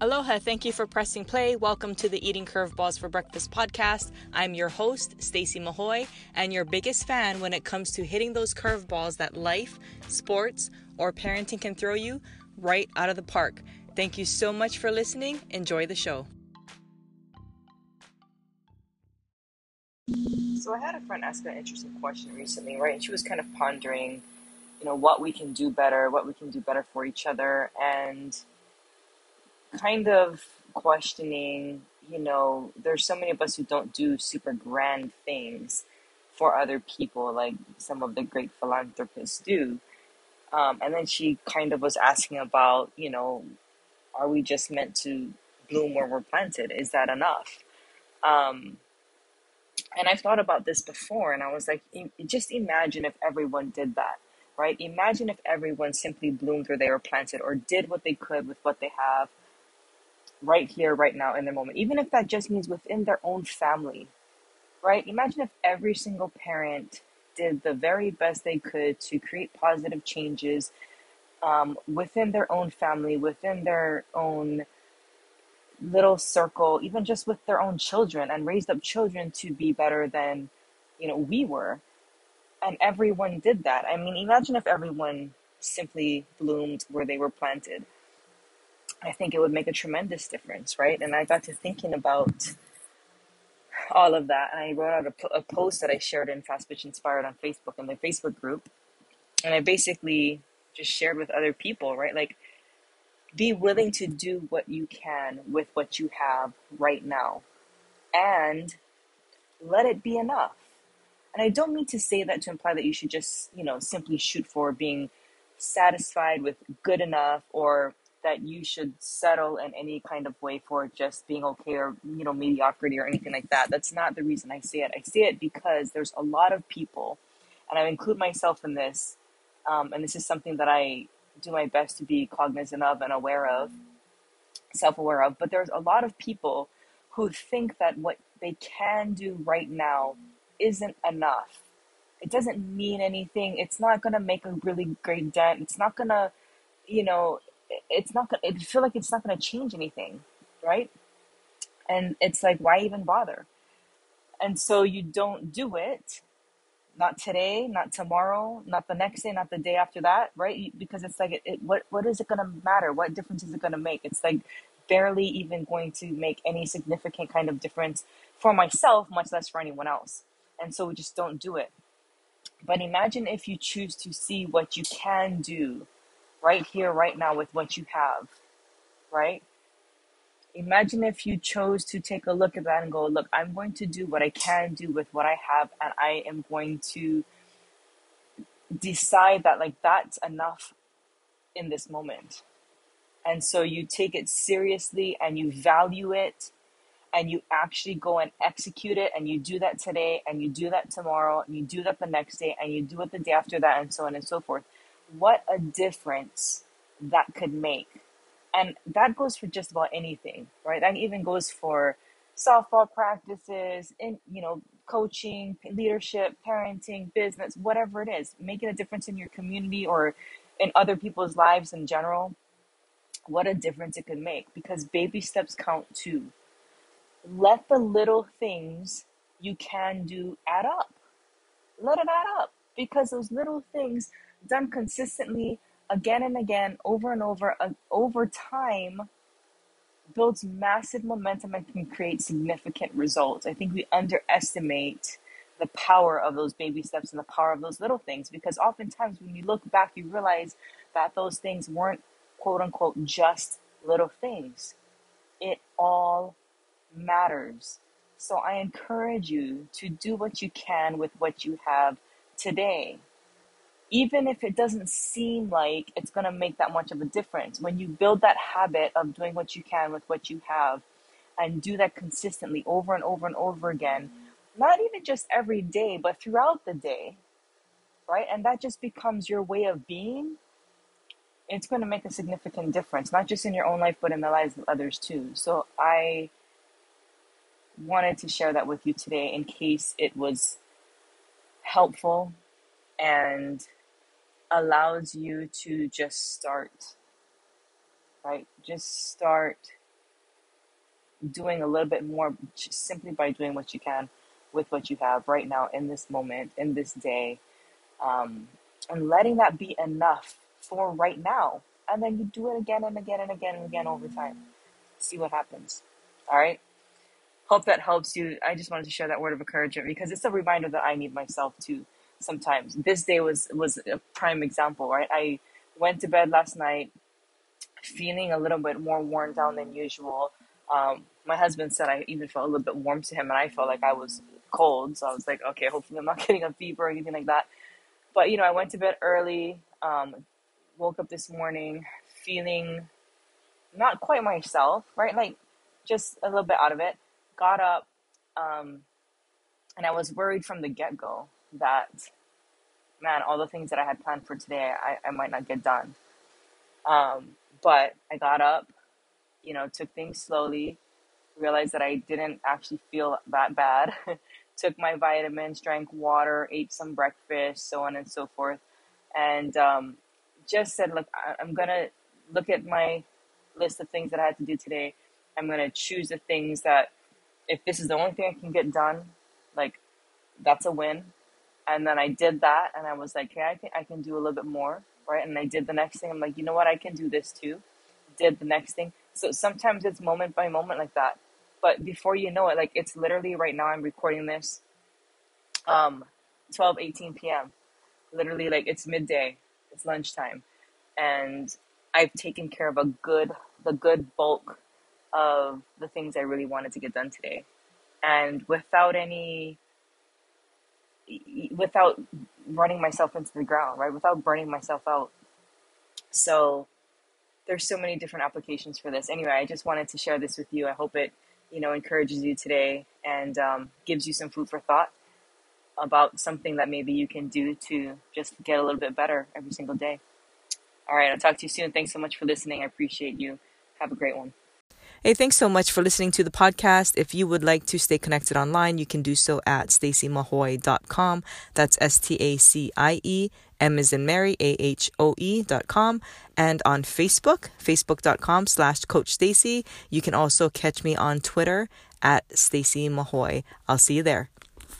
Aloha, thank you for pressing play. Welcome to the Eating Curveballs for Breakfast podcast. I'm your host, Stacie Mahoe, and your biggest fan when it comes to hitting those curveballs that life, sports, or parenting can throw you right out of the park. Thank you so much for listening. Enjoy the show. So I had a friend ask an interesting question recently, right? And she was kind of pondering, you know, what we can do better, what we can do better for each other, and kind of questioning, you know, there's so many of us who don't do super grand things for other people like some of the great philanthropists do. Um, and then she kind of was asking about, you know, are we just meant to bloom where we're planted? Is that enough? Um, and I've thought about this before, and I was like, just imagine if everyone did that, right? Imagine if everyone simply bloomed where they were planted or did what they could with what they have right here, right now, in the moment, even if that just means within their own family, right? Imagine if every single parent did the very best they could to create positive changes um, within their own family, within their own little circle, even just with their own children, and raised up children to be better than you know we were. And everyone did that. I mean, imagine if everyone simply bloomed where they were planted. I think it would make a tremendous difference, right? And I got to thinking about all of that, and I wrote out a, post that I shared in Fastpitch Inspired on Facebook in the Facebook group, and I basically just shared with other people, right? Like, be willing to do what you can with what you have right now, and let it be enough. And I don't mean to say that to imply that you should just, you know, simply shoot for being satisfied with good enough or that you should settle in any kind of way for just being okay or you know mediocrity or anything like that. That's not the reason i say it. I say it because there's a lot of people and i include myself in this um, and this is something that i do my best to be cognizant of and aware of self-aware of but there's a lot of people who think that what they can do right now isn't enough. It doesn't mean anything. It's not going to make a really great dent. It's not going to you know it's not gonna it feel like it's not gonna change anything right? And it's like why even bother? And so you don't do it. Not today not tomorrow not the next day not the day after that right? Because it's like it, it what what is it to matter? What difference is it to make? It's like barely even going to make any significant kind of difference for myself much less for anyone else. And so we just don't do it. But imagine if you choose to see what you can do right here, right now, with what you have, right? Imagine if you chose to take a look at that and go, look, I'm going to do what I can do with what I have, and I am going to decide that, like, that's enough in this moment. And so you take it seriously and you value it and you actually go and execute it and you do that today and you do that tomorrow and you do that the next day and you do it the day after that and so on and so forth what a difference that could make. And that goes for just about anything, right? That even goes for softball practices, in you know, coaching, leadership, parenting, business, whatever it is, making a difference in your community or in other people's lives in general. What a difference it could make because baby steps count too. Let the little things you can do add up. Let it add up because those little things done consistently again and again over and over uh, over time builds massive momentum and can create significant results. I think we underestimate the power of those baby steps and the power of those little things because oftentimes when you look back, you realize that those things weren't quote unquote just little things. It all matters. So I encourage you to do what you can with what you have today even if it doesn't seem like it's going to make that much of a difference, when you build that habit of doing what you can with what you have and do that consistently over and over and over again, not even just every day, but throughout the day, right? And that just becomes your way of being. It's going to make a significant difference, not just in your own life, but in the lives of others too. So I wanted to share that with you today in case it was helpful and allows you to just start, right? Just start doing a little bit more simply by doing what you can with what you have right now in this moment, in this day, um, and letting that be enough for right now. And then you do it again and again and again and again over time. See what happens. All right. Hope that helps you. I just wanted to share that word of encouragement because it's a reminder that I need myself to sometimes. This day was was a prime example, right? I went to bed last night feeling a little bit more worn down than usual. Um, my husband said I even felt a little bit warm to him, and I felt like I was cold. So I was like, okay, hopefully I'm not getting a fever or anything like that. But you know, I went to bed early. Um, woke up this morning feeling not quite myself, right? Like just a little bit out of it. Got up, um, and I was worried from the get go that, man, all the things that I had planned for today, I, I might not get done. Um, but I got up, you know, took things slowly, realized that I didn't actually feel that bad. took my vitamins, drank water, ate some breakfast, so on and so forth. And um, just said, look, I- I'm going to look at my list of things that I had to do today. I'm going to choose the things that, if this is the only thing I can get done, like that's a win. And then I did that and I was like, okay, I can, I can do a little bit more. Right. And I did the next thing. I'm like, you know what? I can do this too. Did the next thing. So sometimes it's moment by moment like that. But before you know it, like it's literally right now I'm recording this um 12 18 p.m. Literally like it's midday. It's lunchtime. And I've taken care of a good the good bulk of the things I really wanted to get done today. And without any without running myself into the ground, right? Without burning myself out. So there's so many different applications for this. Anyway, I just wanted to share this with you. I hope it, you know, encourages you today and um, gives you some food for thought about something that maybe you can do to just get a little bit better every single day. All right, I'll talk to you soon. Thanks so much for listening. I appreciate you. Have a great one. Hey, thanks so much for listening to the podcast. If you would like to stay connected online, you can do so at staciemahoe.com. That's S T A C I E M is in Mary, A H O E dot com. And on Facebook, facebook.com slash Coach Stacie. You can also catch me on Twitter at Stacie Mahoe. I'll see you there.